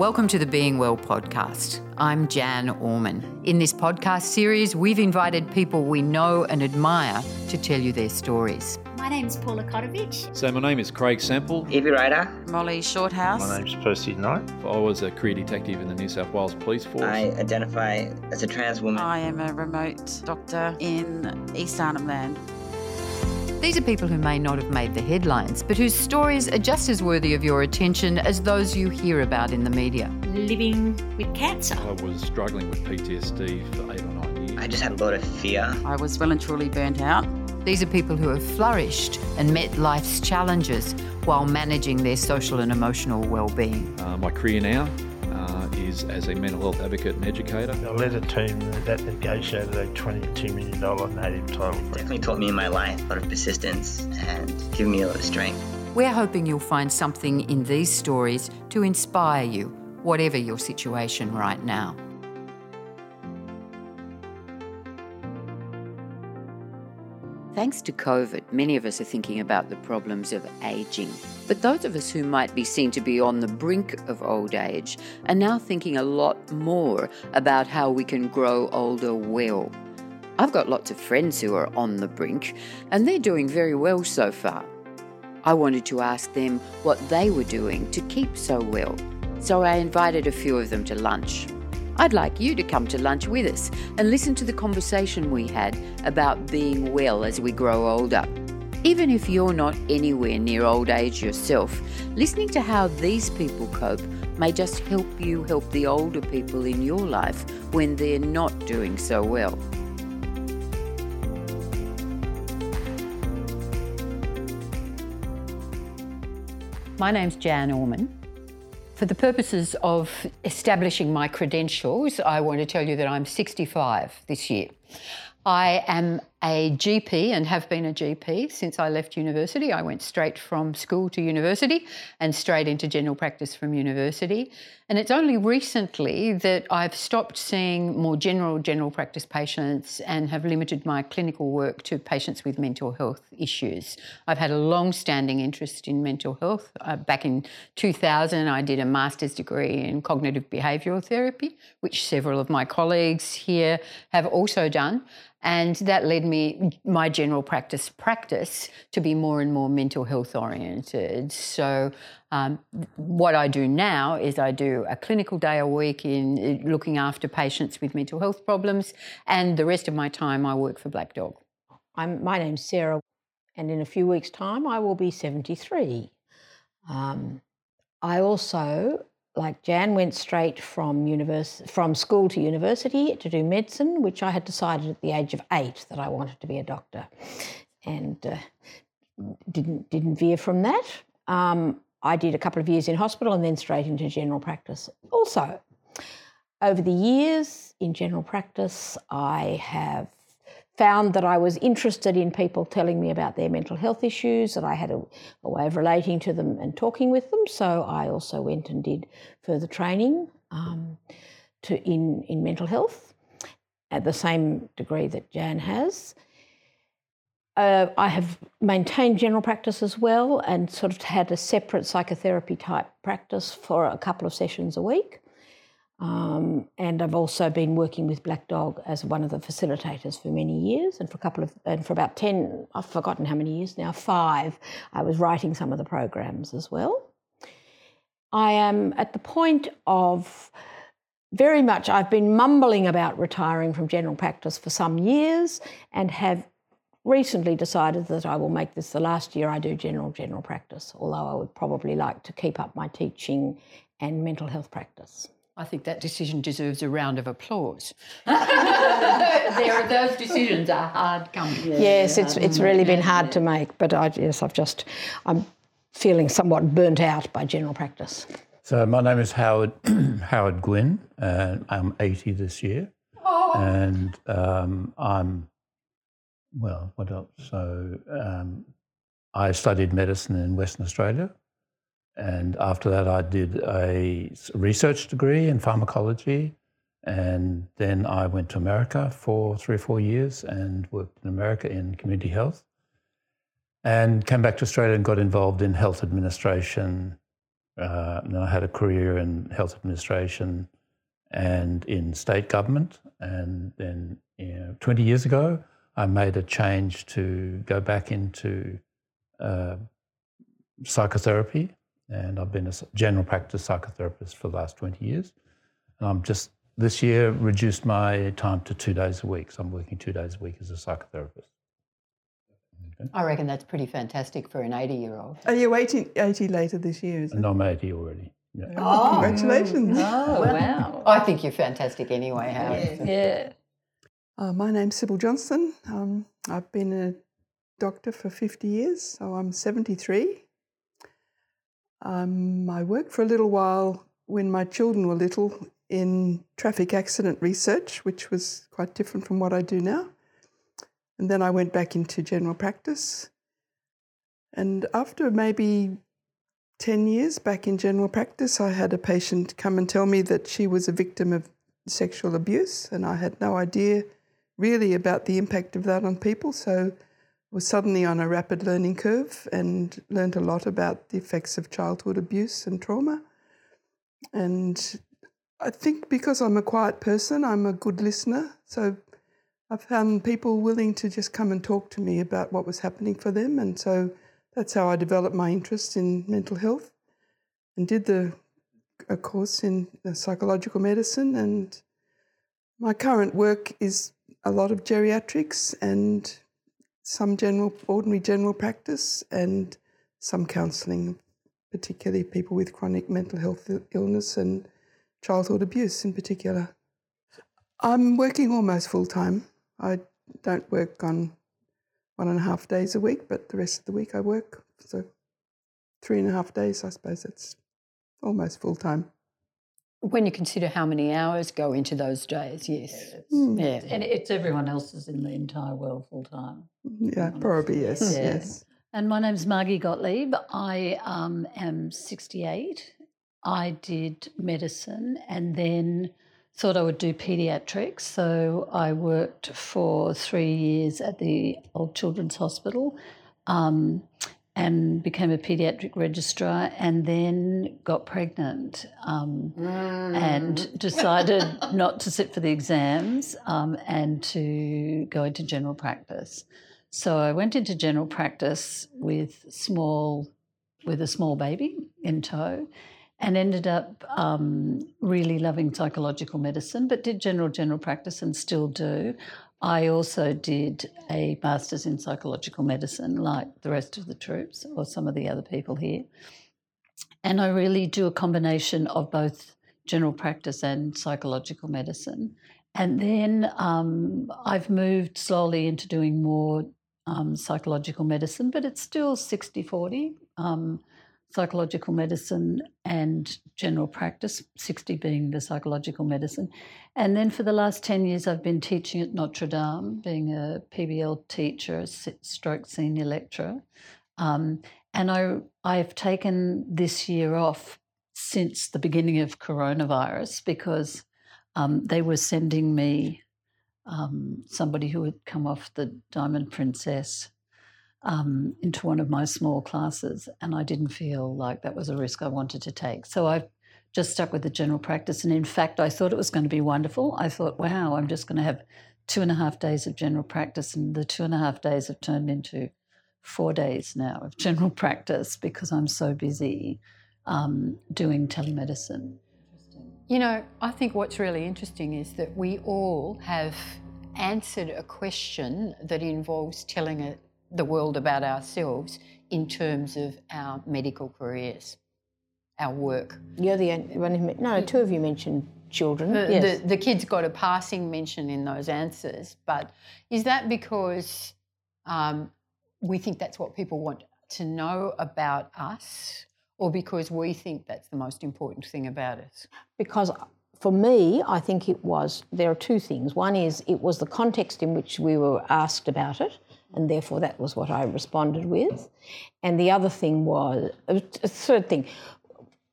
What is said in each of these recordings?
Welcome to the Being Well podcast. I'm Jan Orman. In this podcast series, we've invited people we know and admire to tell you their stories. My name's Paula Kotovich. So my name is Craig Sample. Evie Ryder. Molly Shorthouse. My name's Percy Knight. I was a career detective in the New South Wales Police Force. I identify as a trans woman. I am a remote doctor in East Arnhem Land. These are people who may not have made the headlines, but whose stories are just as worthy of your attention as those you hear about in the media. Living with cancer. I was struggling with PTSD for eight or nine years. I just had a lot of fear. I was well and truly burnt out. These are people who have flourished and met life's challenges while managing their social and emotional well-being. Uh, my career now uh, is as a mental health advocate and educator. I led a team that negotiated a $22 million native title. Definitely taught me in my life a lot of persistence and given me a lot of strength. We're hoping you'll find something in these stories to inspire you, whatever your situation right now. Thanks to COVID, many of us are thinking about the problems of ageing. But those of us who might be seen to be on the brink of old age are now thinking a lot more about how we can grow older well. I've got lots of friends who are on the brink, and they're doing very well so far. I wanted to ask them what they were doing to keep so well, so I invited a few of them to lunch. I'd like you to come to lunch with us and listen to the conversation we had about being well as we grow older. Even if you're not anywhere near old age yourself, listening to how these people cope may just help you help the older people in your life when they're not doing so well. My name's Jan Orman. For the purposes of establishing my credentials, I want to tell you that I'm 65 this year. I am a GP and have been a GP since I left university. I went straight from school to university and straight into general practice from university. And it's only recently that I've stopped seeing more general general practice patients and have limited my clinical work to patients with mental health issues. I've had a long standing interest in mental health. Uh, back in 2000, I did a master's degree in cognitive behavioural therapy, which several of my colleagues here have also done. And that led me, my general practice practice, to be more and more mental health oriented. So, um, what I do now is I do a clinical day a week in looking after patients with mental health problems, and the rest of my time I work for Black Dog. I'm, my name's Sarah, and in a few weeks' time I will be 73. Um, I also like Jan went straight from univers- from school to university to do medicine, which I had decided at the age of eight that I wanted to be a doctor, and uh, didn't didn't veer from that. Um, I did a couple of years in hospital and then straight into general practice. Also, over the years in general practice, I have found that I was interested in people telling me about their mental health issues, that I had a, a, way of relating to them and talking with them. So I also went and did further training um, to in, in mental health at the same degree that Jan has. Uh, I have maintained general practice as well and sort of had a separate psychotherapy type practice for a couple of sessions a week. Um, and I've also been working with Black Dog as one of the facilitators for many years, and for a couple of, and for about 10, I've forgotten how many years now, five, I was writing some of the programs as well. I am at the point of very much, I've been mumbling about retiring from general practice for some years and have recently decided that I will make this the last year I do general general practice, although I would probably like to keep up my teaching and mental health practice. I think that decision deserves a round of applause. there, those decisions are hard coming. Yes, it's it's really been hard to make, but I yes, I've just I'm feeling somewhat burnt out by general practice. So my name is Howard Howard Gwynn, and I'm 80 this year, oh. and um, I'm well. What else? So um, I studied medicine in Western Australia and after that, I did a research degree in pharmacology. And then I went to America for three or four years and worked in America in community health. And came back to Australia and got involved in health administration Uh, then I had a career in health administration and in state government. And then you know, 20 years ago, I made a change to go back into uh, psychotherapy. And I've been a general practice psychotherapist for the last 20 years. And I'm just this year reduced my time to two days a week. So I'm working two days a week as a psychotherapist. I reckon that's pretty fantastic for an 80 year old. Are you 80, 80 later this year? Is it? And I'm 80 already. Yeah. Oh, congratulations. Oh, wow. I think you're fantastic anyway, Howard. Yeah. Uh, my name's Sybil Johnston. Um, I've been a doctor for 50 years, so I'm 73. Um, I worked for a little while when my children were little in traffic accident research, which was quite different from what I do now. And then I went back into general practice. And after maybe 10 years back in general practice, I had a patient come and tell me that she was a victim of sexual abuse, and I had no idea really about the impact of that on people. So was suddenly on a rapid learning curve and learned a lot about the effects of childhood abuse and trauma. And I think because I'm a quiet person, I'm a good listener. So I found people willing to just come and talk to me about what was happening for them. And so that's how I developed my interest in mental health and did the a course in uh, psychological medicine. And my current work is a lot of geriatrics and some general, ordinary general practice and some counselling, particularly people with chronic mental health illness and childhood abuse in particular. I'm working almost full time. I don't work on one and a half days a week, but the rest of the week I work. So three and a half days, I suppose that's almost full time. When you consider how many hours go into those days, yes. Mm. Yeah. And it's everyone else's in the entire world full time. Yeah, probably yes, Yeah. yes. And my name's Margie Gottlieb. I um, am 68. I did medicine and then thought I would do pediatrics. So I worked for three years at the Old Children's Hospital um, and became a pediatric registrar and then got pregnant um, and decided not to sit for the exams um, and to go into general practice. So I went into general practice with small, with a small baby in tow, and ended up um, really loving psychological medicine, but did general general practice and still do. I also did a master's in psychological medicine, like the rest of the troops or some of the other people here. And I really do a combination of both general practice and psychological medicine. And then um, I've moved slowly into doing more um, psychological medicine, but it's still 60 40 um, psychological medicine and general practice, 60 being the psychological medicine. And then for the last 10 years, I've been teaching at Notre Dame, being a PBL teacher, stroke senior lecturer. Um, and I, I've taken this year off since the beginning of coronavirus because um, they were sending me um, somebody who had come off the Diamond Princess um, into one of my small classes, and I didn't feel like that was a risk I wanted to take. So I've just stuck with the general practice. And in fact, I thought it was going to be wonderful. I thought, wow, I'm just going to have two and a half days of general practice, and the two and a half days have turned into four days now of general practice because I'm so busy um, doing telemedicine. You know, I think what's really interesting is that we all have answered a question that involves telling it, the world about ourselves in terms of our medical careers, our work. You're the one who, no, two of you mentioned children. The, yes. the, the kids got a passing mention in those answers, but is that because um, we think that's what people want to know about us, or because we think that's the most important thing about us? because for me, I think it was, there are two things. One is it was the context in which we were asked about it, and therefore that was what I responded with. And the other thing was, uh, a uh, third thing,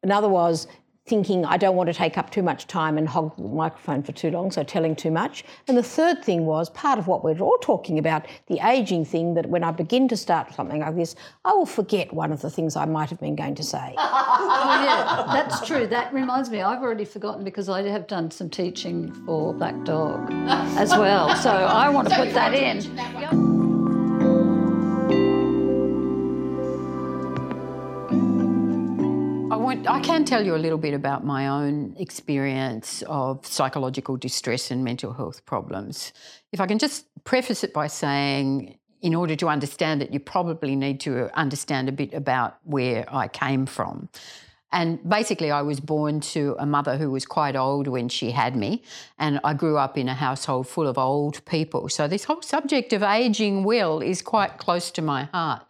another was thinking I don't want to take up too much time and hog the microphone for too long, so telling too much. And the third thing was part of what we're all talking about, the aging thing, that when I begin to start something like this, I will forget one of the things I might have been going to say. oh, yeah, that's true. That reminds me, I've already forgotten because I have done some teaching for Black Dog as well. So I want to put that in. I can tell you a little bit about my own experience of psychological distress and mental health problems. If I can just preface it by saying, in order to understand it, you probably need to understand a bit about where I came from. And basically, I was born to a mother who was quite old when she had me, and I grew up in a household full of old people. So, this whole subject of aging well is quite close to my heart.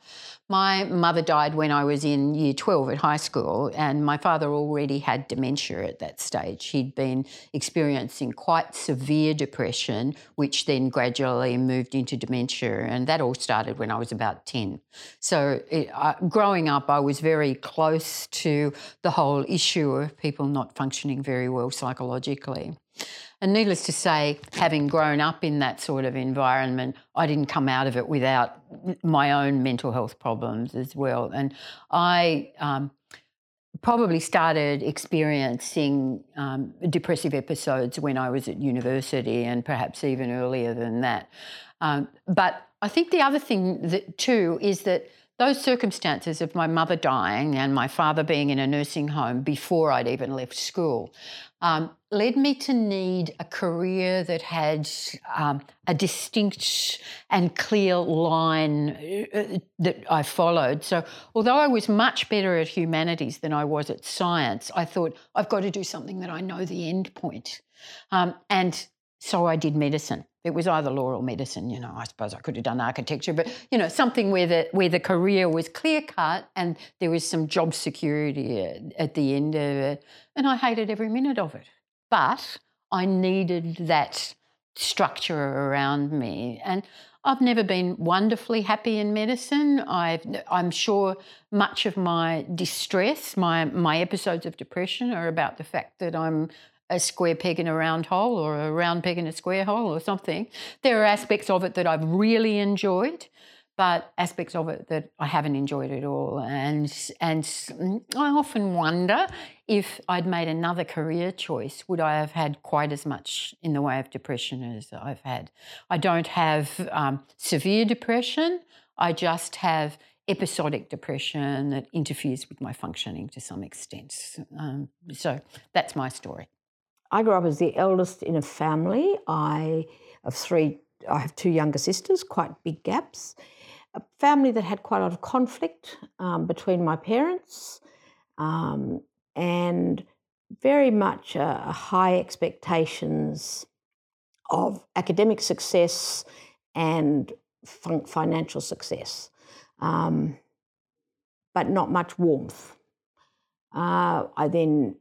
My mother died when I was in year 12 at high school, and my father already had dementia at that stage. He'd been experiencing quite severe depression, which then gradually moved into dementia, and that all started when I was about 10. So, it, uh, growing up, I was very close to the whole issue of people not functioning very well psychologically. And needless to say, having grown up in that sort of environment, I didn't come out of it without my own mental health problems as well. And I um, probably started experiencing um, depressive episodes when I was at university and perhaps even earlier than that. Um, but I think the other thing that too is that those circumstances of my mother dying and my father being in a nursing home before I'd even left school um, led me to need a career that had um, a distinct and clear line uh, that I followed. So, although I was much better at humanities than I was at science, I thought I've got to do something that I know the end point. Um, and so I did medicine. It was either law or medicine. You know, I suppose I could have done architecture, but you know, something where the where the career was clear cut and there was some job security at, at the end of it. And I hated every minute of it, but I needed that structure around me. And I've never been wonderfully happy in medicine. i am sure much of my distress, my my episodes of depression, are about the fact that I'm a square peg in a round hole or a round peg in a square hole or something. There are aspects of it that I've really enjoyed, but aspects of it that I haven't enjoyed at all. And, and I often wonder if I'd made another career choice, would I have had quite as much in the way of depression as I've had? I don't have um, severe depression, I just have episodic depression that interferes with my functioning to some extent. Um, so that's my story. I grew up as the eldest in a family. I of three. I have two younger sisters, quite big gaps. A family that had quite a lot of conflict um, between my parents, um, and very much uh, high expectations of academic success and financial success, um, but not much warmth. Uh, I then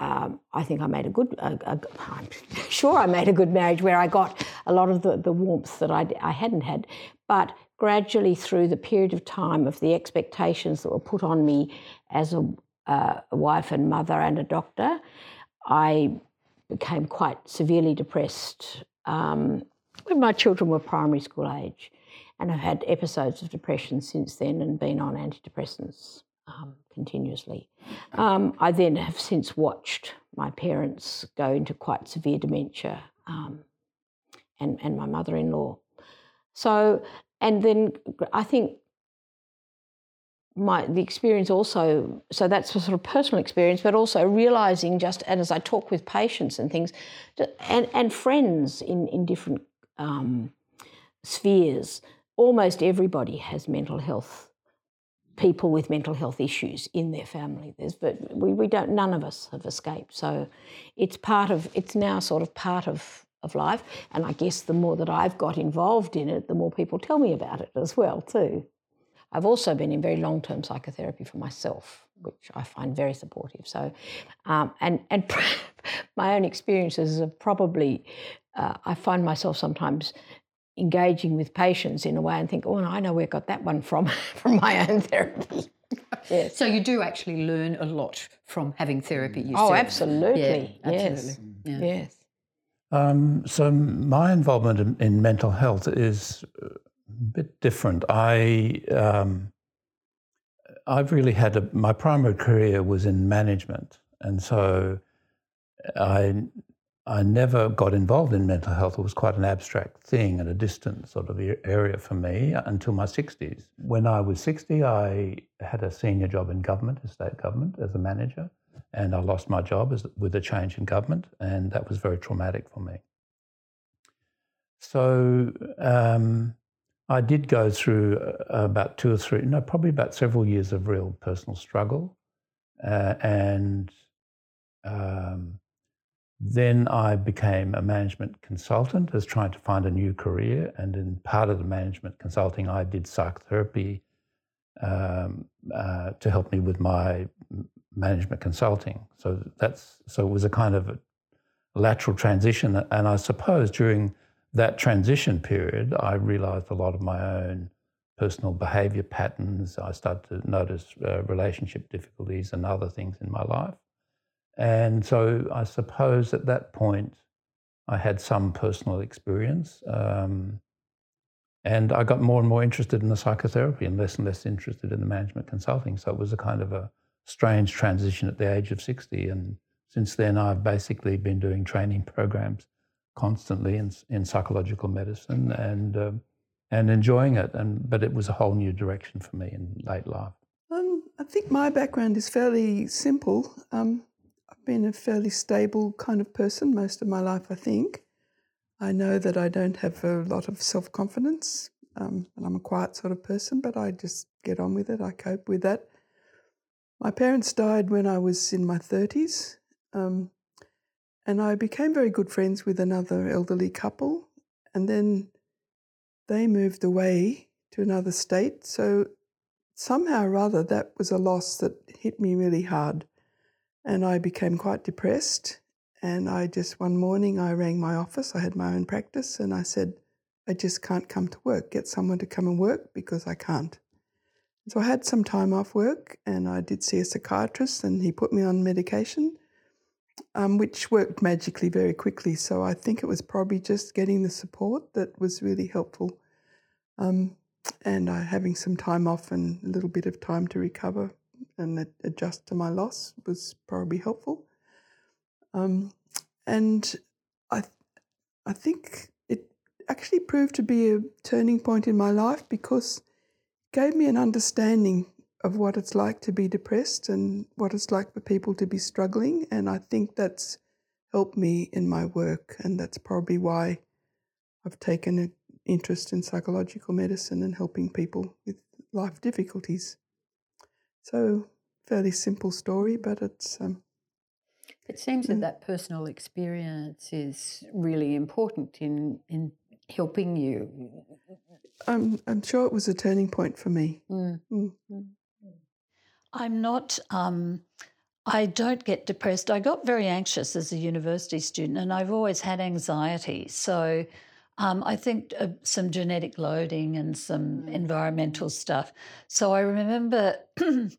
um, I think I made a good, a, a, I'm sure I made a good marriage where I got a lot of the, the warmth that I, I hadn't had. But gradually through the period of time of the expectations that were put on me as a, uh, a wife and mother and a doctor, I became quite severely depressed um, when my children were primary school age. And I've had episodes of depression since then and been on antidepressants um, continuously. Um, I then have since watched my parents go into quite severe dementia um, and, and my mother in law. So, and then I think my the experience also so that's a sort of personal experience but also realizing just and as i talk with patients and things and and friends in in different um, spheres almost everybody has mental health people with mental health issues in their family. There's, but we, we don't, none of us have escaped. So it's part of, it's now sort of part of, of life. And I guess the more that I've got involved in it, the more people tell me about it as well, too. I've also been in very long-term psychotherapy for myself, which I find very supportive. So, um, and and my own experiences are probably, uh, I find myself sometimes engaging with patients in a way and think, oh, I know where I got that one from, from my own therapy. Yes. So you do actually learn a lot from having therapy. You Oh, absolutely. Yeah, yes. absolutely. Yeah. Yes. Um, so my involvement in, in mental health is a bit different. I um, I've really had a, my primary career was in management, and so I I never got involved in mental health. It was quite an abstract thing and a distant sort of area for me until my 60s. When I was 60, I had a senior job in government, in state government, as a manager, and I lost my job as, with a change in government, and that was very traumatic for me. So um, I did go through uh, about two or three, no, probably about several years of real personal struggle, uh, and um, then I became a management consultant, as trying to find a new career. And in part of the management consulting, I did psychotherapy um, uh, to help me with my management consulting. So that's so it was a kind of lateral transition. And I suppose during that transition period, I realized a lot of my own personal behavior patterns. I started to notice uh, relationship difficulties and other things in my life. And so I suppose at that point, I had some personal experience. Um, and I got more and more interested in the psychotherapy and less and less interested in the management consulting. So it was a kind of a strange transition at the age of 60. And since then, I've basically been doing training programs constantly in, in psychological medicine and, um, and enjoying it. And, but it was a whole new direction for me in late life. Um, I think my background is fairly simple. Um, I've been a fairly stable kind of person most of my life, I think. I know that I don't have a lot of self confidence, um, and I'm a quiet sort of person, but I just get on with it. I cope with that. My parents died when I was in my 30s, um, and I became very good friends with another elderly couple, and then they moved away to another state. So somehow or other, that was a loss that hit me really hard. And I became quite depressed. And I just, one morning, I rang my office. I had my own practice and I said, I just can't come to work. Get someone to come and work because I can't. So I had some time off work and I did see a psychiatrist and he put me on medication, um, which worked magically very quickly. So I think it was probably just getting the support that was really helpful. Um, and uh, having some time off and a little bit of time to recover and adjust to my loss was probably helpful. Um, and I, th- I think it actually proved to be a turning point in my life because gave me an understanding of what it's like to be depressed and what it's like for people to be struggling. And I think that's helped me in my work, and that's probably why I've taken an interest in psychological medicine and helping people with life difficulties. So, fairly simple story, but it's um, It seems that that personal experience is really important in in helping you. I'm I'm sure it was a turning point for me. Mm. Mm. I'm not. Um, I don't get depressed. I got very anxious as a university student, and I've always had anxiety. So um, I think uh, some genetic loading and some environmental stuff. So I remember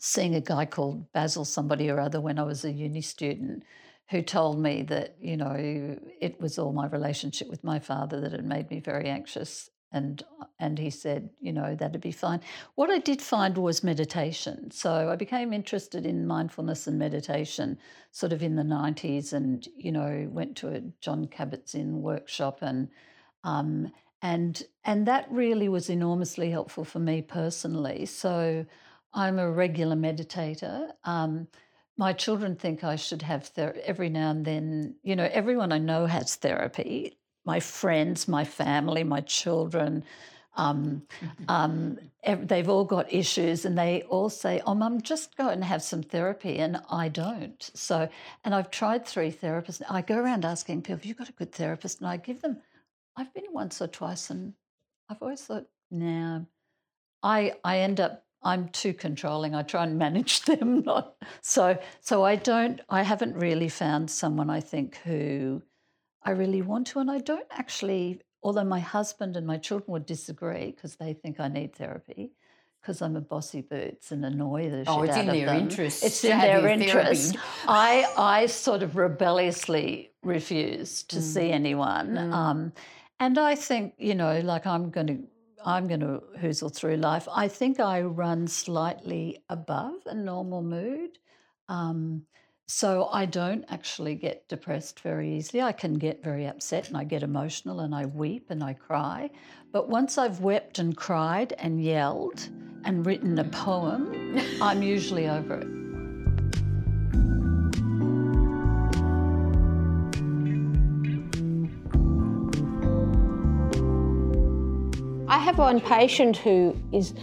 seeing a guy called Basil, somebody or other, when I was a uni student, who told me that you know it was all my relationship with my father that had made me very anxious. And and he said you know that'd be fine. What i did find was meditation. So i became interested in mindfulness and meditation sort of in the 90s and you know went to a Jon Kabat-Zinn workshop and um, and and that really was enormously helpful for me personally. So i'm a regular meditator um, my children think I should have therapy every now and then. You know, everyone I know has therapy. My friends, my family, my children. Um, um, they've all got issues, and they all say, "Oh, mum, just go and have some therapy," and I don't. So, and I've tried three therapists. I go around asking people, "Have you got a good therapist?" And I give them. I've been once or twice, and I've always thought, "Nah." I I end up I'm too controlling. I try and manage them, not so. So I don't. I haven't really found someone I think who I really want to, and I don't actually. Although my husband and my children would disagree because they think I need therapy, because I'm a bossy boots and annoy the shit out of Oh, it's in their interest It's in their interest. therapy. I I sort of rebelliously refuse Mm. to see anyone, um, and I think you know, like I'm going to. I'm going to hoozle through life. I think I run slightly above a normal mood. Um, so I don't actually get depressed very easily. I can get very upset and I get emotional and I weep and I cry. But once I've wept and cried and yelled and written a poem, I'm usually over it. Have one patient who is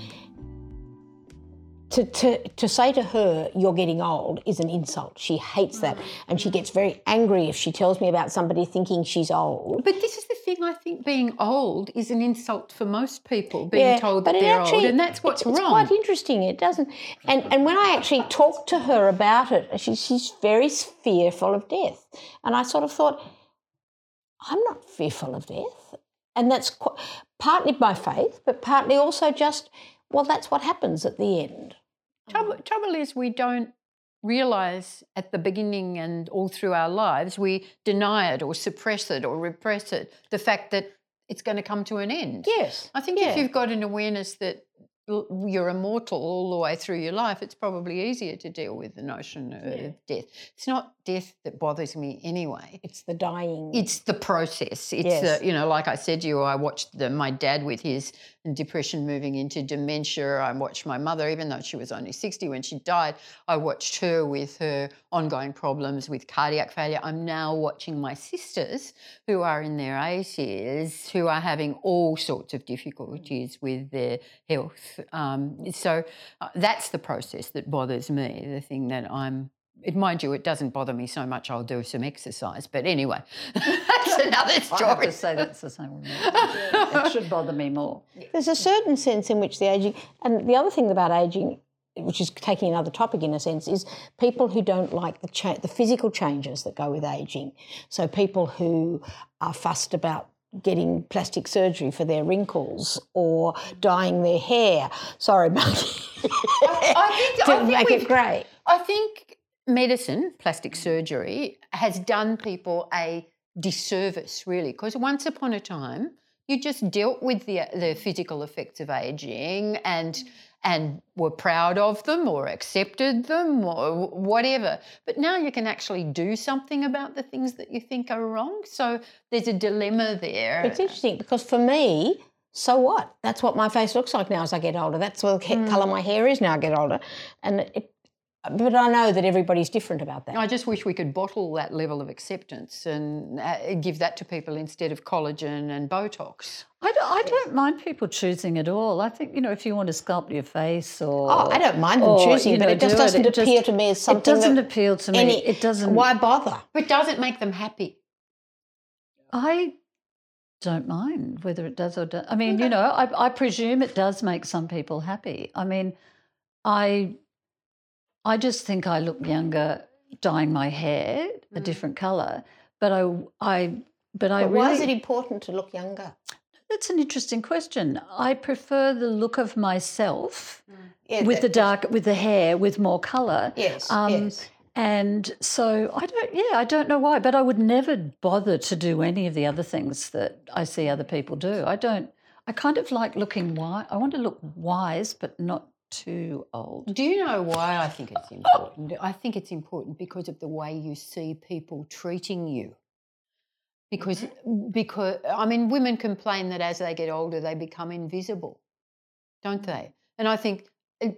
to, to, to say to her, you're getting old, is an insult. She hates that. And she gets very angry if she tells me about somebody thinking she's old. But this is the thing. I think being old is an insult for most people. Being told that but it they're actually- old, and that's what's it's, it's wrong. quite interesting. It doesn't. And and when I actually talked to her about it, she, she's very fearful of death. And I sort of thought, I'm not fearful of death, and that's qu- partly by faith, but partly also just well, that's what happens at the end. Trouble, um, trouble is, we don't realize at the beginning and all through our lives, we deny it or suppress it or repress it, the fact that it's going to come to an end. Yes, I think yeah. if you've got an awareness that you're immortal all the way through your life, it's probably easier to deal with the notion of death. It's not death that bothers me anyway. It's the dying. It's the process. It's Yes. the, you know, like I said to you, I watched the, my dad with his depression moving into dementia. I watched my mother, even though she was only 60 when she died, I watched her with her ongoing problems with cardiac failure. I'm now watching my sisters who are in their 80s who are having all sorts of difficulties with their health. Um, so uh, that's the process that bothers me, the thing that I'm it, mind you, it doesn't bother me so much. I'll do some exercise, but anyway, that's another I have story. to say that's the same with me. It should bother me more. There's a certain sense in which the aging, and the other thing about aging, which is taking another topic in a sense, is people who don't like the cha- the physical changes that go with aging. So people who are fussed about getting plastic surgery for their wrinkles or dyeing their hair. Sorry, Marty. I think, to I think make it grey. I think medicine, plastic surgery, has done people a disservice, really, because once upon a time, you just dealt with the, the physical effects of aging and and were proud of them or accepted them or whatever. But now you can actually do something about the things that you think are wrong. So there's a dilemma there. It's interesting because for me, so what? That's what my face looks like now as I get older. That's what the mm. colour my hair is now I get older. And it, but I know that everybody's different about that. I just wish we could bottle that level of acceptance and uh, give that to people instead of collagen and Botox. I don't, I don't mind people choosing at all. I think, you know, if you want to sculpt your face or. Oh, I don't mind them or, choosing, you but it just do doesn't It appear just- to me as something. It doesn't that appeal to me. any- it doesn't. Why bother? But does it make them happy? I don't mind whether it does or does. I mean, you know, I, I presume it does make some people happy. I mean, I, I just think I look younger dyeing my hair a different color. But I, I, but I But really. why is it important to look younger? That's an interesting question. I prefer the look of myself Yeah, with the dark, with the hair, with more color. Yes, Um, yes. And so I don't, yeah, I don't know why, but I would never bother to do any of the other things that I see other people do. I don't, I kind of like looking wise. I want to look wise, but not too old. Do you know why I think it's important? I think it's important because of the way you see people treating you. Because, because I mean, women complain that as they get older, they become invisible, don't they? And I think uh,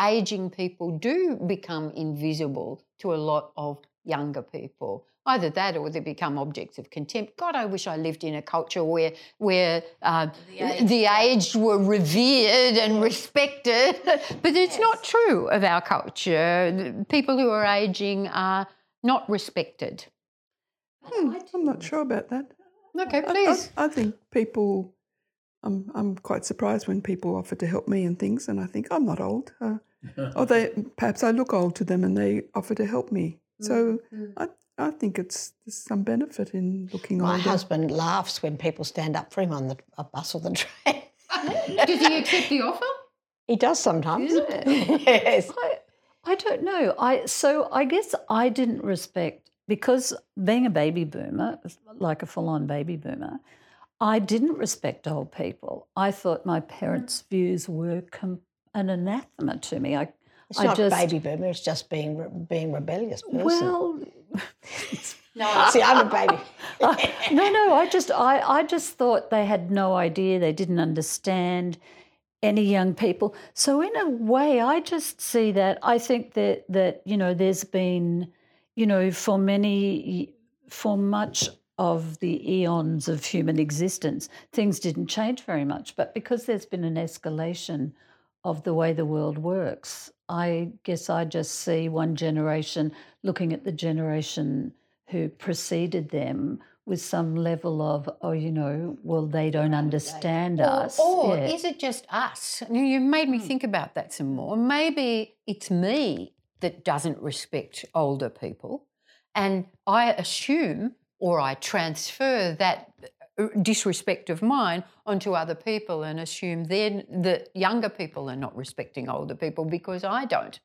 aging people do become invisible to a lot of younger people. Either that, or they become objects of contempt. God, I wish I lived in a culture where where uh, the, aged were revered and respected. but it's not true of our culture. People who are aging are not respected. Hmm, I'm not sure about that. Okay, I- I- please. I, think people. I'm I'm quite surprised when people offer to help me and things, and I think I'm not old. Uh, or they perhaps I look old to them, and they offer to help me. So I I think it's there's some benefit in looking My older. husband laughs when people stand up for him on the a bus or the train. Does he accept the offer? He does sometimes. Is yes. I, I don't know. I so I guess I didn't respect because being a baby boomer, like a full-on baby boomer, I didn't respect old people. I thought my parents' views were com- an anathema to me. I, It's I not just baby boomer. It's just being re- being rebellious. Person. well, no, see, I'm a baby. no, no. I just, I, I just thought they had no idea. They didn't understand any young people. So in a way, I just see that. I think that that you know, there's been, you know, for many, for much of the eons of human existence, things didn't change very much. But because there's been an escalation of the way the world works, I guess I just see one generation looking at the generation who preceded them with some level of, oh, you know, well, they don't understand us. Or, or Yeah. is it just us? You- made me hmm. think about that some more. Maybe it's me that doesn't respect older people, and I assume or I transfer that disrespect of mine onto other people and assume then that younger people are not respecting older people because I don't.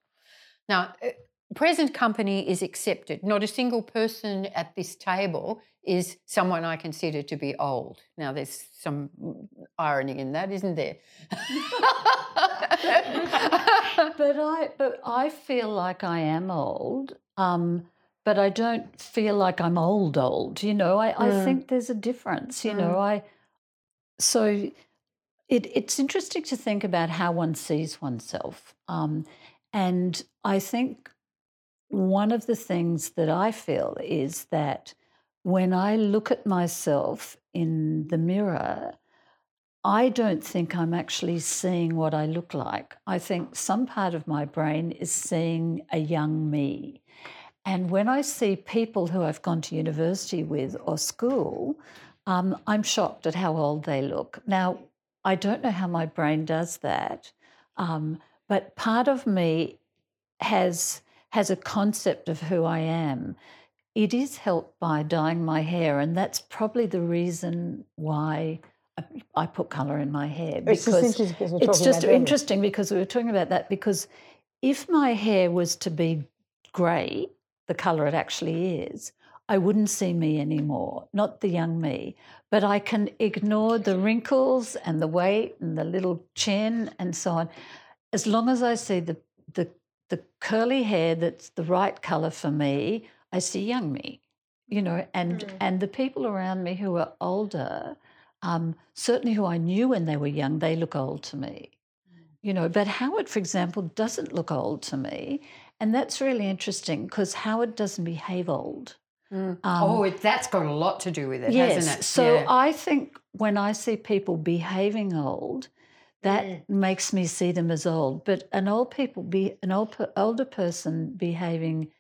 Now, uh, present company is accepted. Not a single person at this table is someone I consider to be old. Now, there's some irony in that, isn't there? but I but I feel like I am old. Um, but I don't feel like I'm old old. You know, I, I think there's a difference. You know, I so it it's interesting to think about how one sees oneself. Um, and I think one of the things that I feel is that when I look at myself in the mirror, I don't think I'm actually seeing what I look like. I think some part of my brain is seeing a young me. And when I see people who I've gone to university with or school, um, I'm shocked at how old they look. Now, I don't know how my brain does that, um, but part of me has has a concept of who I am. It is helped by dyeing my hair, and that's probably the reason why I, I put colour in my hair. It's just interesting it's just interesting because we were talking about that because if my hair was to be grey, the colour it actually is, I wouldn't see me anymore, not the young me. But I can ignore the wrinkles and the weight and the little chin and so on. As long as I see the, the, the curly hair that's the right colour for me, I see young me. You know, and and the people around me who are older, um, certainly who I knew when they were young, they look old to me. You know, but Howard, for example, doesn't look old to me. And that's really interesting because Howard doesn't behave old. Um, oh, it, that's got a lot to do with it, yes. hasn't it? So Yeah. I think when I see people behaving old, that makes me see them as old. But an old people be an old older person behaving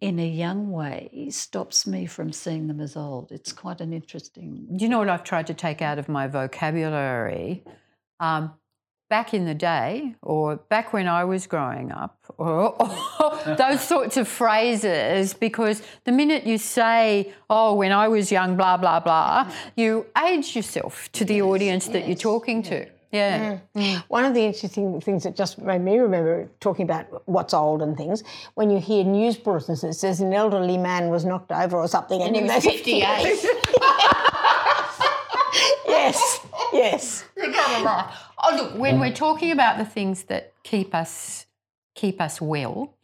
in a young way stops me from seeing them as old. It's quite an interesting. Do you know what I've tried to take out of my vocabulary? Um, back in the day, or back when I was growing up, or, or those sorts of phrases, because the minute you say, oh, when I was young, blah, blah, blah, you age yourself to the audience that you're talking to. Yeah. Mm. One of the interesting things that just made me remember talking about what's old and things, when you hear news bulletins that says an elderly man was knocked over or something, and, he then was they- 58. yes, yes. You gotta laugh. Oh, look, when we're talking about the things that keep us keep us well,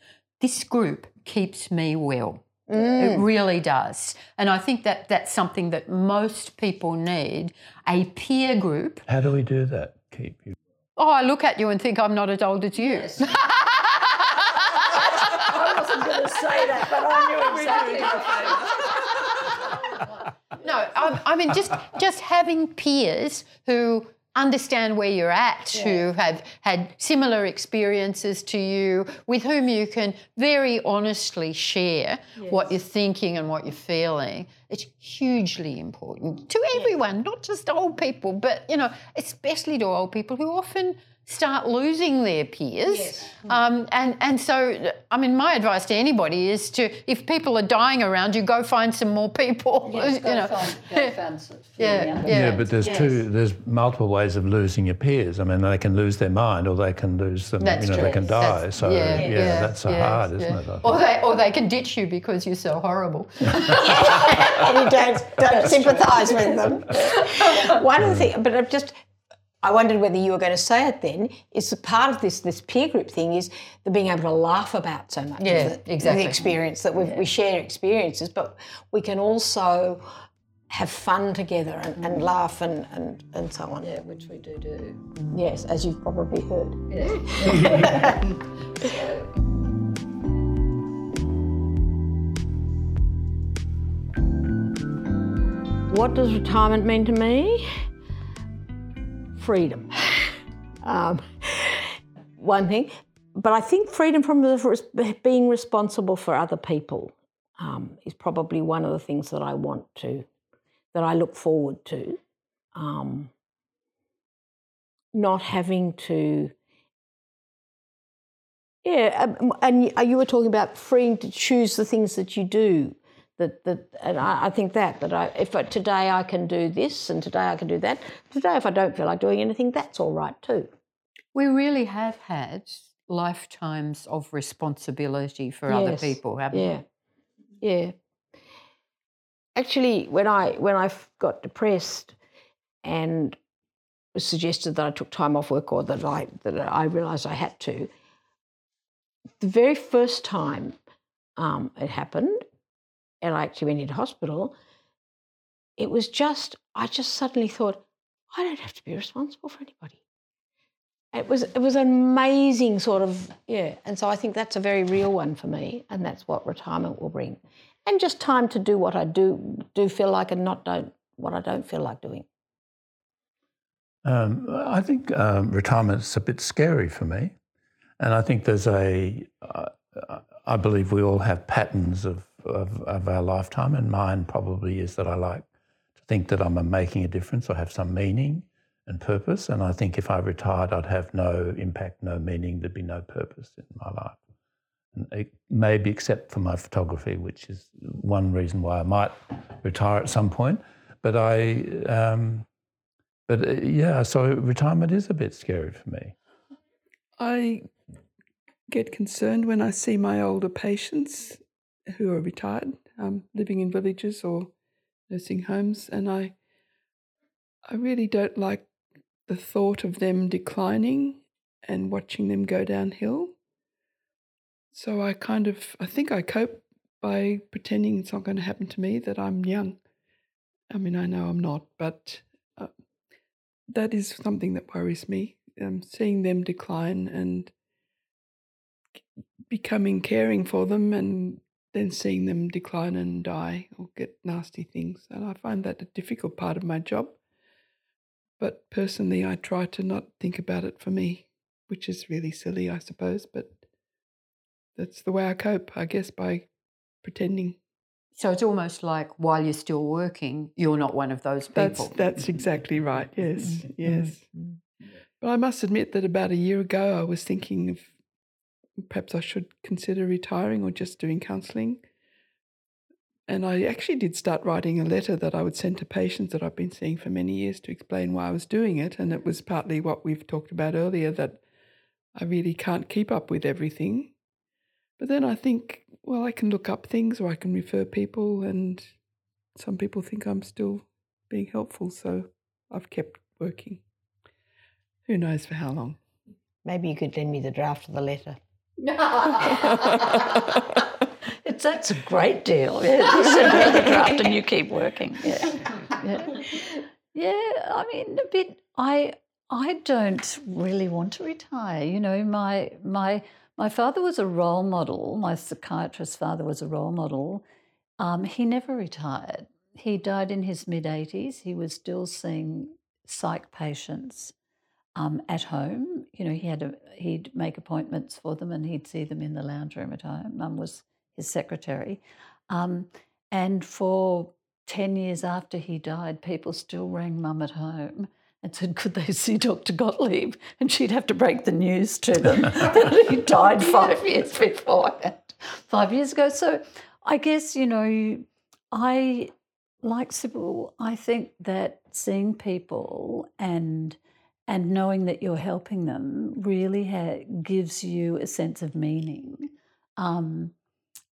this group keeps me well. It mm. really does. And I think that that's something that most people need a peer group. How do we do that? Keep you. Oh, I look at you and think I'm not as old as you. Yes. I wasn't going to say that, but I knew exactly. No, I, I mean just just having peers who understand where you're at, who have had similar experiences to you, with whom you can very honestly share what you're thinking and what you're feeling. It's hugely important to everyone, not just old people, but you know, especially to old people who often start losing their peers. Um, and, and so, I mean, my advice to anybody is to, if people are dying around you, go find some more people. Yes, you go know. find, go find Yeah, yeah. Yeah, but there's two. There's multiple ways of losing your peers. I mean, they can lose their mind, or they can lose them. That's you know, true. they can die. That's- so yeah, that's so yeah, hard, isn't yeah. it? Or they, or they can ditch you because you're so horrible. and you don't, don't sympathise with them. One of the things, but I've just, I wondered whether you were going to say it then, is part of this this peer group thing is the being able to laugh about so much Yeah, the, exactly. the experience, that we we share experiences, but we can also have fun together and, and mm. laugh and, and, and so on. Yeah, which we do do. Yes, as you've probably heard. Yeah. What does retirement mean to me? Freedom. Um, one thing, but I think freedom from being responsible for other people um, is probably one of the things that I want to, that I look forward to. Um, not having to yeah, um, and you were talking about freeing to choose the things that you do. That that, and I, I think that that I, if I, today I can do this and today I can do that. Today, if I don't feel like doing anything, that's all right too. We really have had lifetimes of responsibility for other people, haven't Yeah, yeah. Actually, when I when I got depressed and was suggested that I took time off work or that I that I realised I had to, the very first time um, it happened, and I actually went into hospital, it was just I just suddenly thought I don't have to be responsible for anybody. It was it was an amazing sort of yeah, and so I think that's a very real one for me, and that's what retirement will bring, and just time to do what I do do feel like and not don't what I don't feel like doing. Um, I think um, retirement's a bit scary for me, and I think there's a. Uh, I believe we all have patterns of, of of our lifetime, and mine probably is that I like to think that I'm making a difference or have some meaning and purpose. And I think if I retired, I'd have no impact, no meaning. There'd be no purpose in my life. Maybe except for my photography, which is one reason why I might retire at some point. But I. Um, but uh, yeah, so retirement is a bit scary for me. I get concerned when I see my older patients who are retired, um, living in villages or nursing homes, and I, I really don't like the thought of them declining and watching them go downhill. So I kind of, I think I cope by pretending it's not going to happen to me, that I'm young. I mean, I know I'm not, but uh, that is something that worries me. Um, seeing them decline and becoming caring for them and then seeing them decline and die or get nasty things. And I find that a difficult part of my job. But personally, I try to not think about it for me, which is really silly, I suppose. But that's the way I cope, I guess, by pretending. So it's almost like while you're still working, you're not one of those That's people. that's exactly right. Yes, mm-hmm. yes. Mm-hmm. But I must admit that about a year ago, I was thinking of perhaps I should consider retiring or just doing counselling. And I actually did start writing a letter that I would send to patients that I've been seeing for many years to explain why I was doing it. And it was partly what we've talked about earlier that I really can't keep up with everything. But then I think, well, I can look up things or I can refer people, and some people think I'm still being helpful. So I've kept working. Who knows for how long? Maybe you could lend me the draft of the letter. It's that's a great deal. Yeah, you send her the draft and you keep working. Yeah. yeah, yeah. I mean, a bit. I I don't really want to retire. You know, my my my father was a role model. My psychiatrist father was a role model. Um, he never retired. He died in his mid eighties. He was still seeing psych patients um, at home. You know, he had a he'd make appointments for them, and he'd see them in the lounge room at home. Mum was his secretary, um, and for ten years after he died, people still rang Mum at home and said, Could they see Dr. Gottlieb? And she'd have to break the news to them that he died five years before, five years ago. So I guess, you know, I, like Sybil, I think that seeing people and and knowing that you're helping them really ha- gives you a sense of meaning. Um,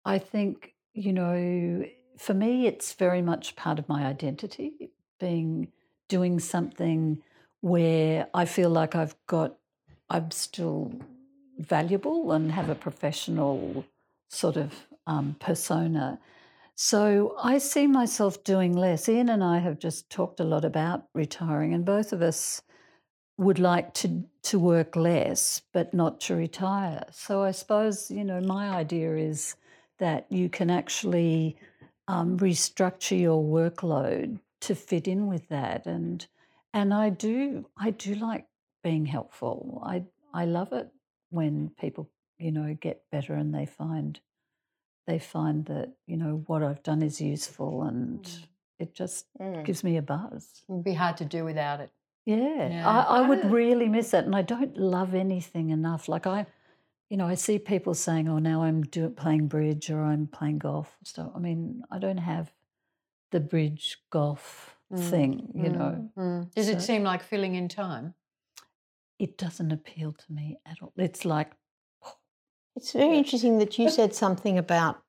I think, you know, for me, it's very much part of my identity, being doing something where I feel like I've got, I'm still valuable and have a professional sort of um, persona. So I see myself doing less. Ian and I have just talked a lot about retiring, and both of us would like to to work less but not to retire. So i suppose you know my idea is that you can actually um, restructure your workload to fit in with that. And and i do i do like being helpful. I i love it when people you know get better and they find they find that you know what i've done is useful and mm. it just mm. gives me a buzz. It'd be hard to do without it yeah, yeah. I, I, would really miss it, and I don't love anything enough. Like I, you know, I see people saying, "Oh, now I'm doing playing bridge or I'm playing golf." So I mean, I don't have the bridge golf mm. thing, you mm. know. Mm. Does so, it seem like filling in time? It doesn't appeal to me at all. It's like. It's very interesting that you said something about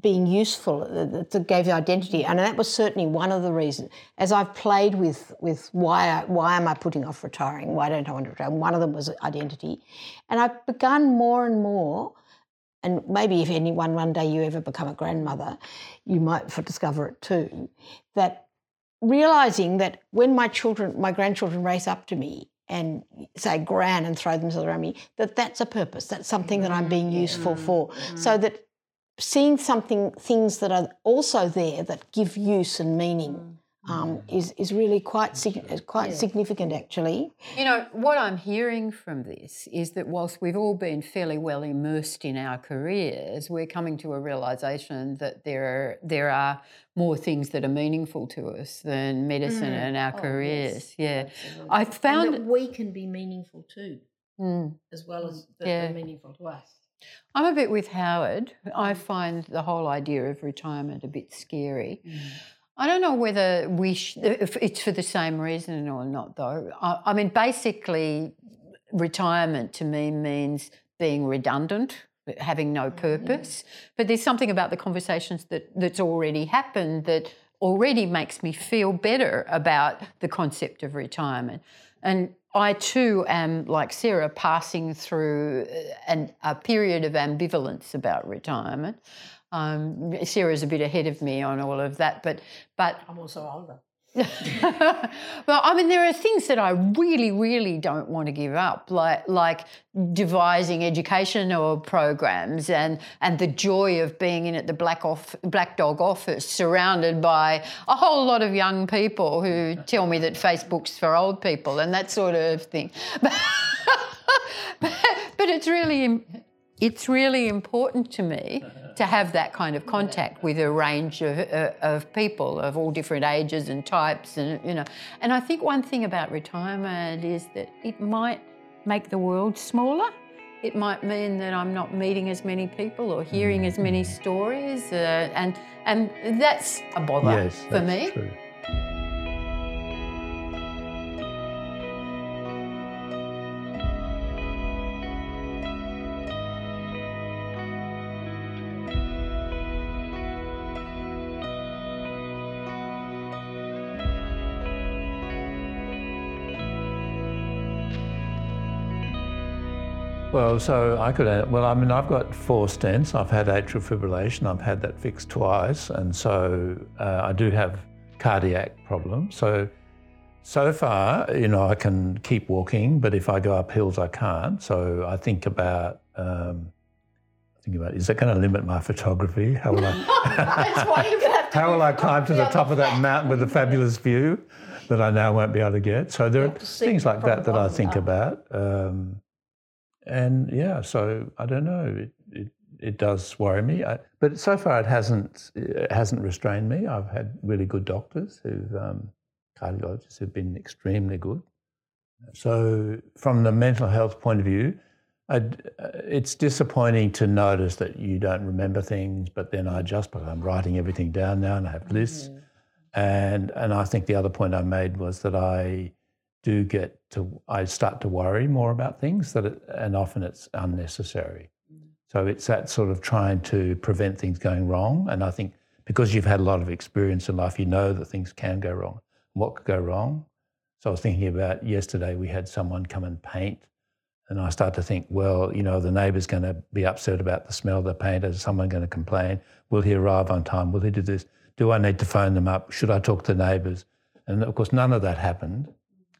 being useful uh, that gave you identity and that was certainly one of the reasons as i've played with with why why am i putting off retiring? Why don't i want to retire? One of them was identity. And i've begun more and more and maybe if anyone one day you ever become a grandmother you might discover it too that realizing that when my children my grandchildren race up to me and say gran and throw themselves around me that that's a purpose. That's something that i'm mm, being useful for. So that seeing something things that are also there that give use and meaning mm. um, is is really quite quite yeah. significant actually. You know what I'm hearing from this is that whilst we've all been fairly well immersed in our careers, we're coming to a realization that there are there are more things that are meaningful to us than medicine mm. and our oh, careers. Yes. Yeah, Absolutely. I found that we can be meaningful too, mm. as well as that yeah. meaningful to us. I'm a bit with Howard. I find the whole idea of retirement a bit scary. Mm. I don't know whether we sh- if it's for the same reason or not, though. I, I mean, basically, retirement to me means being redundant, having no mm, purpose. But there's something about the conversations that that's already happened that already makes me feel better about the concept of retirement. And I too am, like Sarah, passing through uh, an, a period of ambivalence about retirement. Um, Sarah's a bit ahead of me on all of that, but but I'm also older. well, I mean, there are things that I really, really don't want to give up, like like devising educational programs and and the joy of being in at the black off black dog office, surrounded by a whole lot of young people who tell me that Facebook's for old people and that sort of thing. but, but it's really it's really important to me to have that kind of contact with a range of, uh, of people of all different ages and types and you know. And i think one thing about retirement is that it might make the world smaller. It might mean that i'm not meeting as many people or hearing as many stories uh, and and that's a bother yes, for me. true. Well, so I could, add, well, I mean, I've got four stents. I've had atrial fibrillation. I've had that fixed twice. And so uh, I do have cardiac problems. So, so far, you know, I can keep walking, but if I go up hills, I can't. So I think about, um, think about, is that going to limit my photography? How will I, how will I climb to the top of that mountain with a fabulous view that I now won't be able to get? So there are things like that that I think about. Um, and yeah, so I don't know. It, it, it does worry me, I, but so far it hasn't it hasn't restrained me. I've had really good doctors who've um, cardiologists who've been extremely good. So, from the mental health point of view, I'd, uh, it's disappointing to notice that you don't remember things, but then I just, because I'm writing everything down now and I have lists. Mm-hmm. And, and I think the other point I made was that I do get to, I start to worry more about things that, it, and often it's unnecessary. Mm. So it's that sort of trying to prevent things going wrong. And I think because you've had a lot of experience in life, you know that things can go wrong. What could go wrong? So I was thinking about yesterday, we had someone come and paint. And I start to think, well, you know, the neighbour's going to be upset about the smell of the paint. Is someone going to complain? Will he arrive on time? Will he do this? Do I need to phone them up? Should I talk to neighbours? And of course, none of that happened.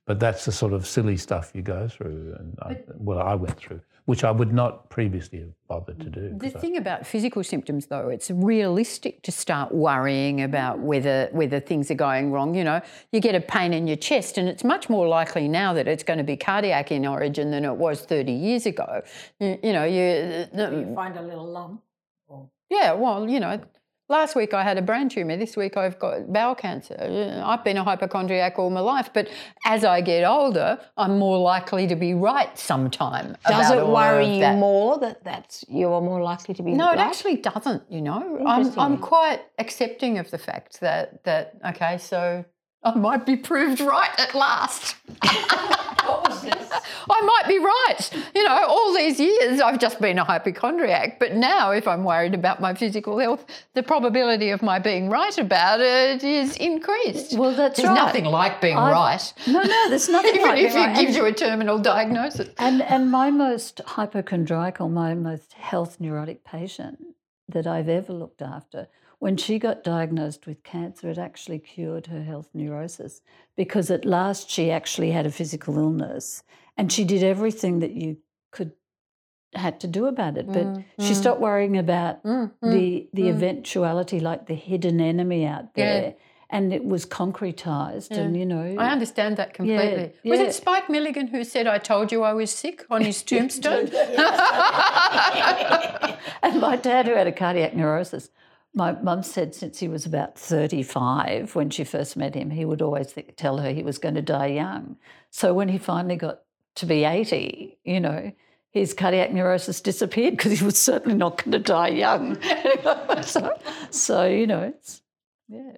But that's the sort of silly stuff you go through, and I, well, I went through, which I would not previously have bothered to do. The thing I, about physical symptoms, though, it's realistic to start worrying about whether whether things are going wrong. You know, you get a pain in your chest, and it's much more likely now that it's going to be cardiac in origin than it was 30 years ago. You, you know, you, you find a little lump. Yeah, well, you know, Last week I had a brain tumour. This week I've got bowel cancer. I've been a hypochondriac all my life, but as I get older, I'm more likely to be right sometime. Does it worry you more that that's you're more likely to be? No, right? it actually doesn't. You know, I'm I'm quite accepting of the fact that that okay, so I might be proved right at last. what was this? I might be right. You know, all these years I've just been a hypochondriac, but now if I'm worried about my physical health, the probability of my being right about it is increased. Well, that's there's right. nothing like being I've, right. No, no, there's nothing Even like if it right. gives you a terminal diagnosis. And and my most hypochondriacal, my most health neurotic patient that I've ever looked after when she got diagnosed with cancer, it actually cured her health neurosis because at last she actually had a physical illness and she did everything that you could had to do about it. But mm, she mm. stopped worrying about mm, the the mm. eventuality, like the hidden enemy out there. Yeah. And it was concretized, yeah. and you know. I understand that completely. Yeah, was it Spike Milligan who said, "I told you I was sick" on his tombstone? and my dad, who had a cardiac neurosis, my mum said since he was about 35, when she first met him, he would always th- tell her he was going to die young. So when he finally got to be 80, you know, his cardiac neurosis disappeared because he was certainly not going to die young. so, so, you know, it's, yeah.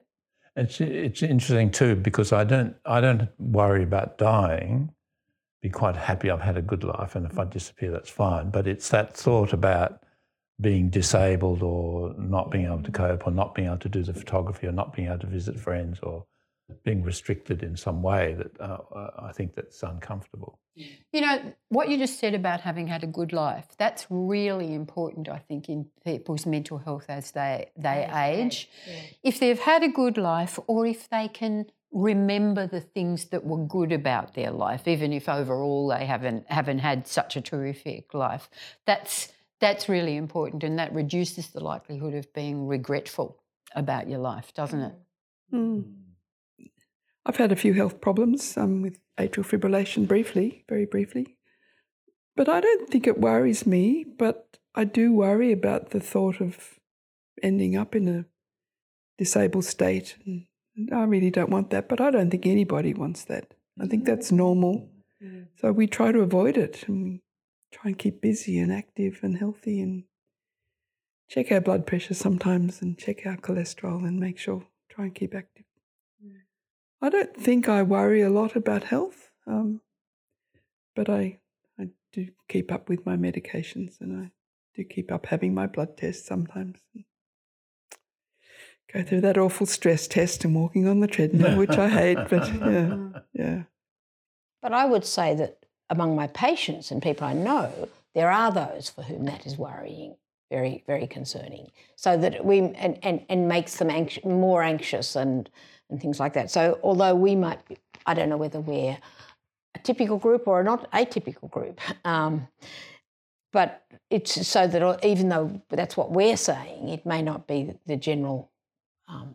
It's, it's interesting too because I don't I don't worry about dying. Be quite happy I've had a good life, and if I disappear, that's fine. But it's that thought about being disabled or not being able to cope or not being able to do the photography or not being able to visit friends or being restricted in some way that uh, I think that's uncomfortable. You know, what you just said about having had a good life, that's really important, I think, in people's mental health as they, they age. Yeah. If they've had a good life or if they can remember the things that were good about their life, even if overall they haven't haven't had such a terrific life. That's that's really important, and that reduces the likelihood of being regretful about your life, doesn't it? Mm. I've had a few health problems um, with atrial fibrillation briefly, very briefly. But I don't think it worries me, but I do worry about the thought of ending up in a disabled state. And I really don't want that, but I don't think anybody wants that. I think that's normal. Mm. So we try to avoid it and try and keep busy and active and healthy and check our blood pressure sometimes and check our cholesterol and make sure, try and keep active. Mm. I don't think I worry a lot about health, um, but I, I do keep up with my medications and I do keep up having my blood tests sometimes. Go through that awful stress test and walking on the treadmill, which I hate, but yeah, yeah. But I would say that among my patients and people I know, there are those for whom that is worrying, very, very concerning. So that we and, and, and makes them more anxious and and things like that. So although we might, I don't know whether we're a typical group or not atypical group. Um, but it's so that even though that's what we're saying, it may not be the general. Um,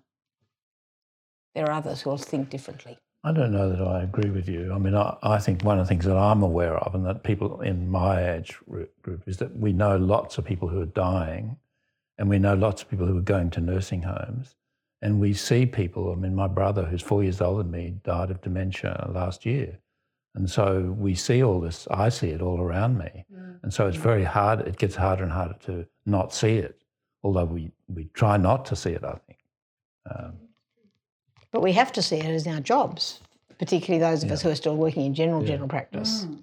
there are others who will think differently. I don't know that I agree with you. I mean, I, I, think one of the things that I'm aware of, and that people in my age group, is that we know lots of people who are dying, and we know lots of people who are going to nursing homes, And we see people. I mean, my brother, who's four years older than me, died of dementia last year. And so we see all this, I see it all around me. Mm. And so it's very hard, it gets harder and harder to not see it, although we, we try not to see it, I think. Um, but we have to see it as our jobs, particularly those of yeah. us who are still working in general yeah. general practice. Mm.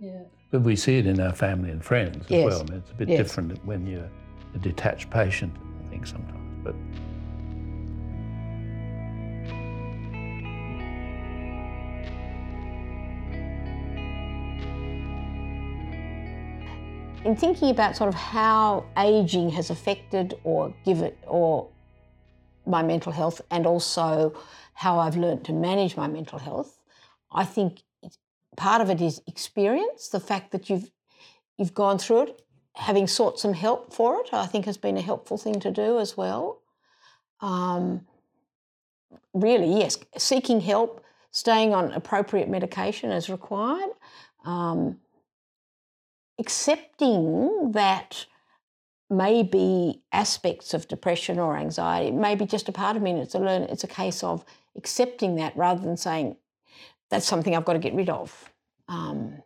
Yeah. But we see it in our family and friends as yes. well. I mean, it's a bit yes. different when you're a detached patient, I think sometimes. But in thinking about sort of how aging has affected or given or my mental health and also how I've learned to manage my mental health, I think part of it is experience, the fact that you've you've gone through it, having sought some help for it, I think has been a helpful thing to do as well. Um, really, yes, seeking help, staying on appropriate medication as required, um, accepting that maybe aspects of depression or anxiety, It may be just a part of me, and it's a learn. It's a case of accepting that rather than saying that's something I've got to get rid of. Um,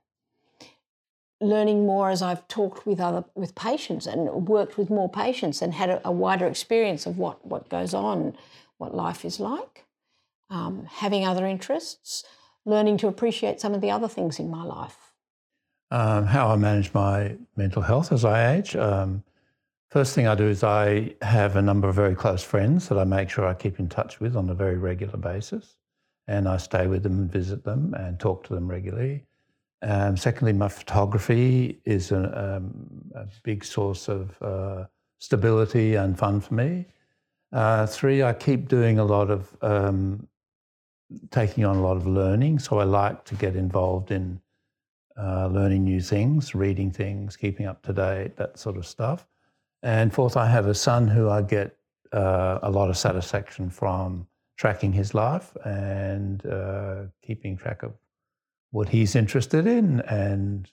learning more as I've talked with other with patients and worked with more patients and had a, a wider experience of what what goes on, what life is like. Um, having other interests, learning to appreciate some of the other things in my life. Um, how I manage my mental health as I age. Um, first thing I do is I have a number of very close friends that I make sure I keep in touch with on a very regular basis and I stay with them and visit them and talk to them regularly. Um, secondly, my photography is a, um, a big source of uh, stability and fun for me. Uh, three, I keep doing a lot of um, taking on a lot of learning, so I like to get involved in uh, learning new things, reading things, keeping up to date, that sort of stuff. And fourth, I have a son who I get uh, a lot of satisfaction from tracking his life and uh, keeping track of what he's interested in. And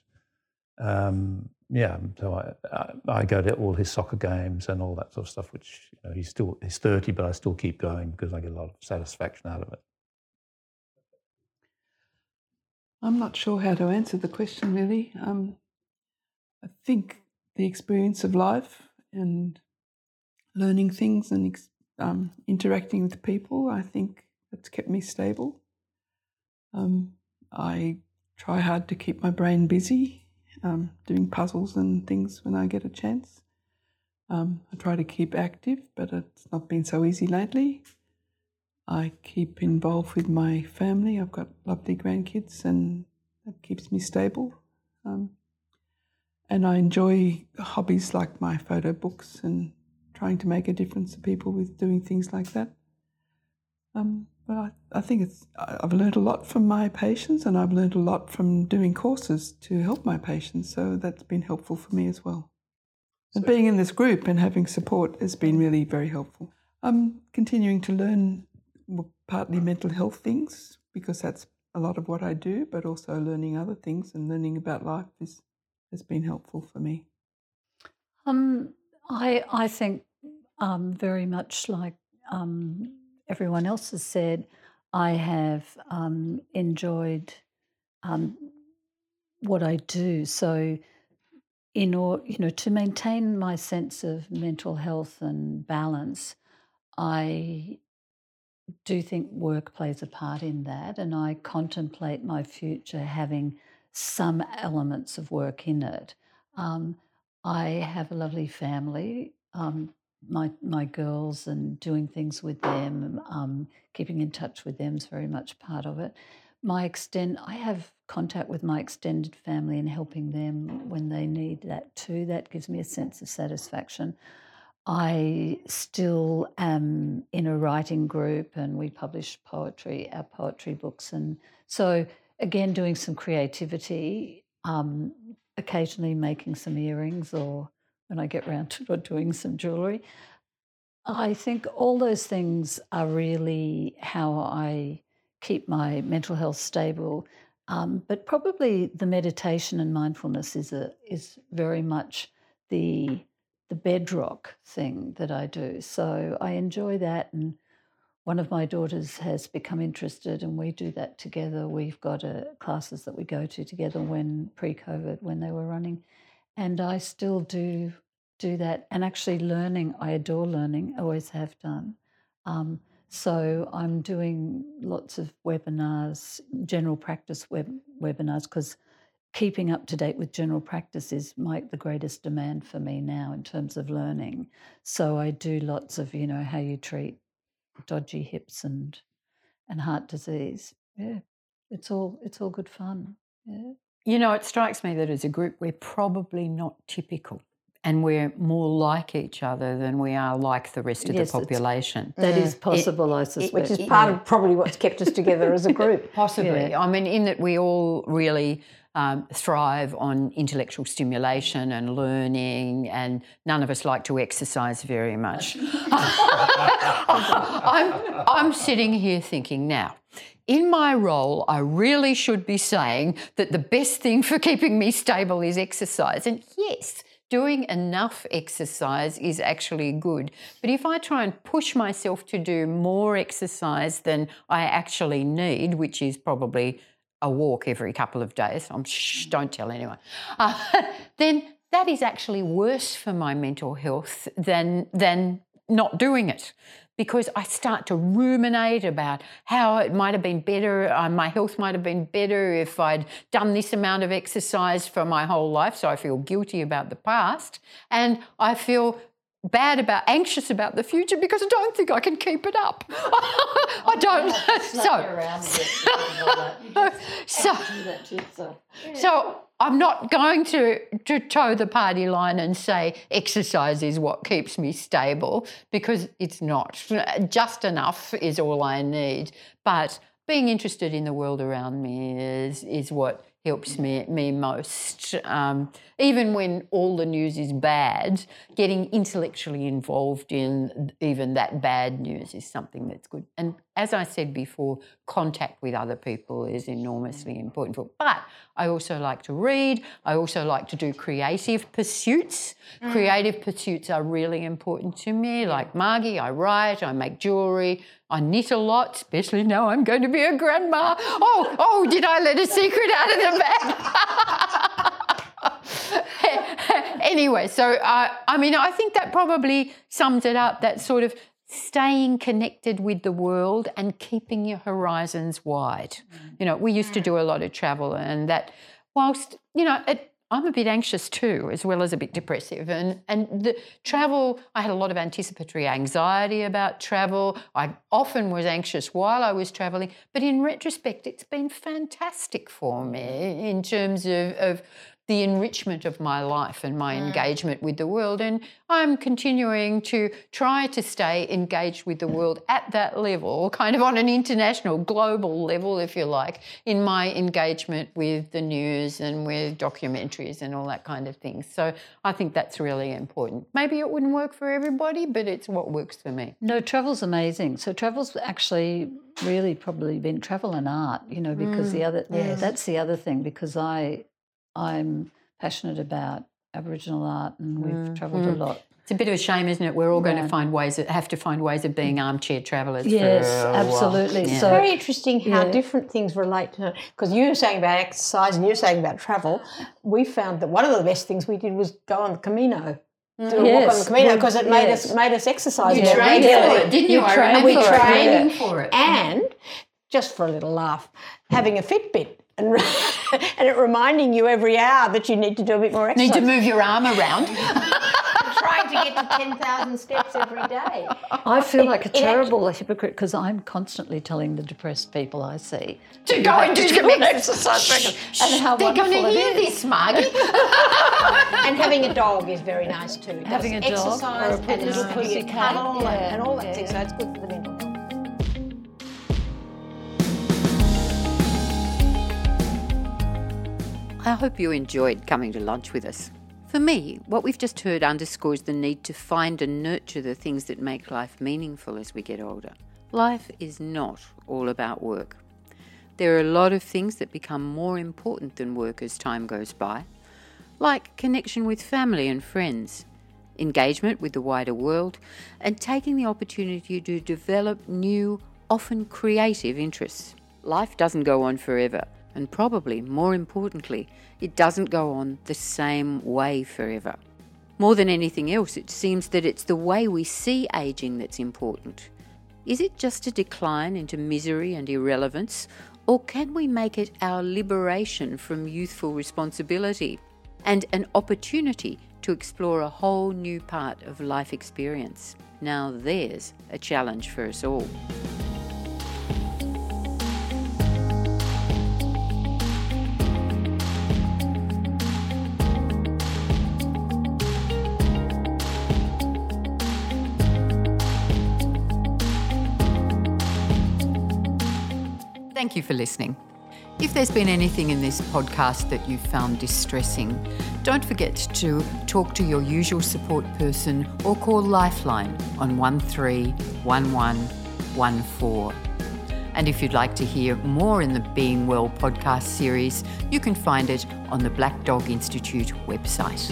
um, yeah, so I, I, go to all his soccer games and all that sort of stuff, which you know, he's still he's 30, but I still keep going because I get a lot of satisfaction out of it. I'm not sure how to answer the question really. Um, I think the experience of life and learning things and um, interacting with people, I think that's kept me stable. Um, I try hard to keep my brain busy, um, doing puzzles and things when I get a chance. Um, I try to keep active, but it's not been so easy lately. I keep involved with my family. I've got lovely grandkids, and that keeps me stable. Um, and I enjoy hobbies like my photo books and trying to make a difference to people with doing things like that. Um, but I, I think it's I've learned a lot from my patients, and I've learned a lot from doing courses to help my patients. So that's been helpful for me as well. And being in this group and having support has been really very helpful. I'm continuing to learn partly mental health things because that's a lot of what I do, but also learning other things and learning about life is, has been helpful for me. Um, I I think um, very much like um, everyone else has said, I have um, enjoyed um, what I do. So, in order, you know, to maintain my sense of mental health and balance, I do think work plays a part in that, and I contemplate my future having some elements of work in it. Um, I have a lovely family. Um, my my girls and doing things with them, um, keeping in touch with them is very much part of it. My extend, I have contact with my extended family and helping them when they need that too. That gives me a sense of satisfaction. I still am in a writing group, and we publish poetry, our poetry books, and so again doing some creativity. Um, occasionally making some earrings or when I get round to doing some jewellery. I think all those things are really how I keep my mental health stable. Um, but probably the meditation and mindfulness is a is very much the the bedrock thing that I do. So I enjoy that, and one of my daughters has become interested, and we do that together. We've got uh, classes that we go to together when pre-COVID, when they were running, and I still do do that. And actually, learning, I adore learning. Always have done. Um, so I'm doing lots of webinars, general practice web, webinars, because keeping up to date with general practice is my the greatest demand for me now in terms of learning. So I do lots of, you know, how you treat dodgy hips and and heart disease. Yeah. It's all it's all good fun. Yeah. You know, it strikes me that as a group we're probably not typical and we're more like each other than we are like the rest of Yes, the population. That is possible, I suspect. Which is part of probably what's kept us together as a group. Possibly. Yeah. I mean, in that we all really um, thrive on intellectual stimulation and learning, and none of us like to exercise very much. I'm, I'm sitting here thinking now. In my role, I really should be saying that the best thing for keeping me stable is exercise. And yes, doing enough exercise is actually good. But if I try and push myself to do more exercise than I actually need, which is probably a walk every couple of days, I'm shh, don't tell anyone, uh, then that is actually worse for my mental health than than not doing it because I start to ruminate about how it might have been better, uh, my health might have been better if I'd done this amount of exercise for my whole life. So I feel guilty about the past and I feel bad about, anxious about the future because I don't think I can keep it up. I don't. so, so, so I'm not going to, to toe the party line and say exercise is what keeps me stable because it's not. Just enough is all I need. But being interested in the world around me is, is what helps me, me most. Um, even when all the news is bad, getting intellectually involved in even that bad news is something that's good. And as I said before, contact with other people is enormously important. For, but I also like to read. I also like to do creative pursuits. Creative pursuits are really important to me. Like Margie, I write, I make jewellery, I knit a lot, especially now I'm going to be a grandma. Oh, oh, did I let a secret out of the bag? anyway, so uh, I mean, I think that probably sums it up. That sort of staying connected with the world and keeping your horizons wide. Mm. You know, we used to do mm. a lot of travel, and that, whilst you know, it, I'm a bit anxious too, as well as a bit depressive. And and the travel, I had a lot of anticipatory anxiety about travel. I often was anxious while I was traveling, but in retrospect, it's been fantastic for me in terms of, of the enrichment of my life and my hmm. engagement with the world. And I'm continuing to try to stay engaged with the world at that level, kind of on an international, global level, if you like, in my engagement with the news and with documentaries and all that kind of thing. So I think that's really important. Maybe it wouldn't work for everybody, but it's what works for me. No, travel's amazing. So travel's actually really probably been travel and art, you know, because the mm, other yeah, that's the other thing because I I'm passionate about Aboriginal art and we've travelled a mm-hmm. lot. It's a bit of a shame, isn't it? We're all going to find ways, have to find ways of being armchair travellers. Yes, for absolutely. Yeah. So Very interesting how yeah. different things relate to because you were saying about exercise and you were saying about travel. We found that one of the best things we did was go on the Camino. Mm. Do a walk on the Camino because it made yes. us made us exercise. You more trained regularly. for it, didn't you? I trained remember for training yeah. for it. and just for a little laugh, having a Fitbit and and it reminding you every hour that you need to do a bit more exercise. Need to move your arm around. trying to get to ten thousand steps every day. I feel like a it act- terrible hypocrite because I'm constantly telling the depressed people I see to go and do some exercise regularly. and how They're going to hear is. this, Margie. And having a dog is very nice too. Having a dog exercise or a and it's little giving pussy cat, cuddle yeah, and, and all that yeah, thing. So it's good for the I hope you enjoyed coming to lunch with us. For me, what we've just heard underscores the need to find and nurture the things that make life meaningful as we get older. Life is not all about work. There are a lot of things that become more important than work as time goes by, like connection with family and friends, engagement with the wider world, and taking the opportunity to develop new, often creative interests. Life doesn't go on forever, and probably more importantly, it doesn't go on the same way forever. More than anything else, it seems that it's the way we see aging that's important. Is it just a decline into misery and irrelevance, or can we make it our liberation from youthful responsibility and an opportunity to explore a whole new part of life experience? Now, there's a challenge for us all. Listening. If there's been anything in this podcast that you found distressing, don't forget to talk to your usual support person or call Lifeline on 131114. And if you'd like to hear more in the Being Well podcast series, you can find it on the Black Dog Institute website.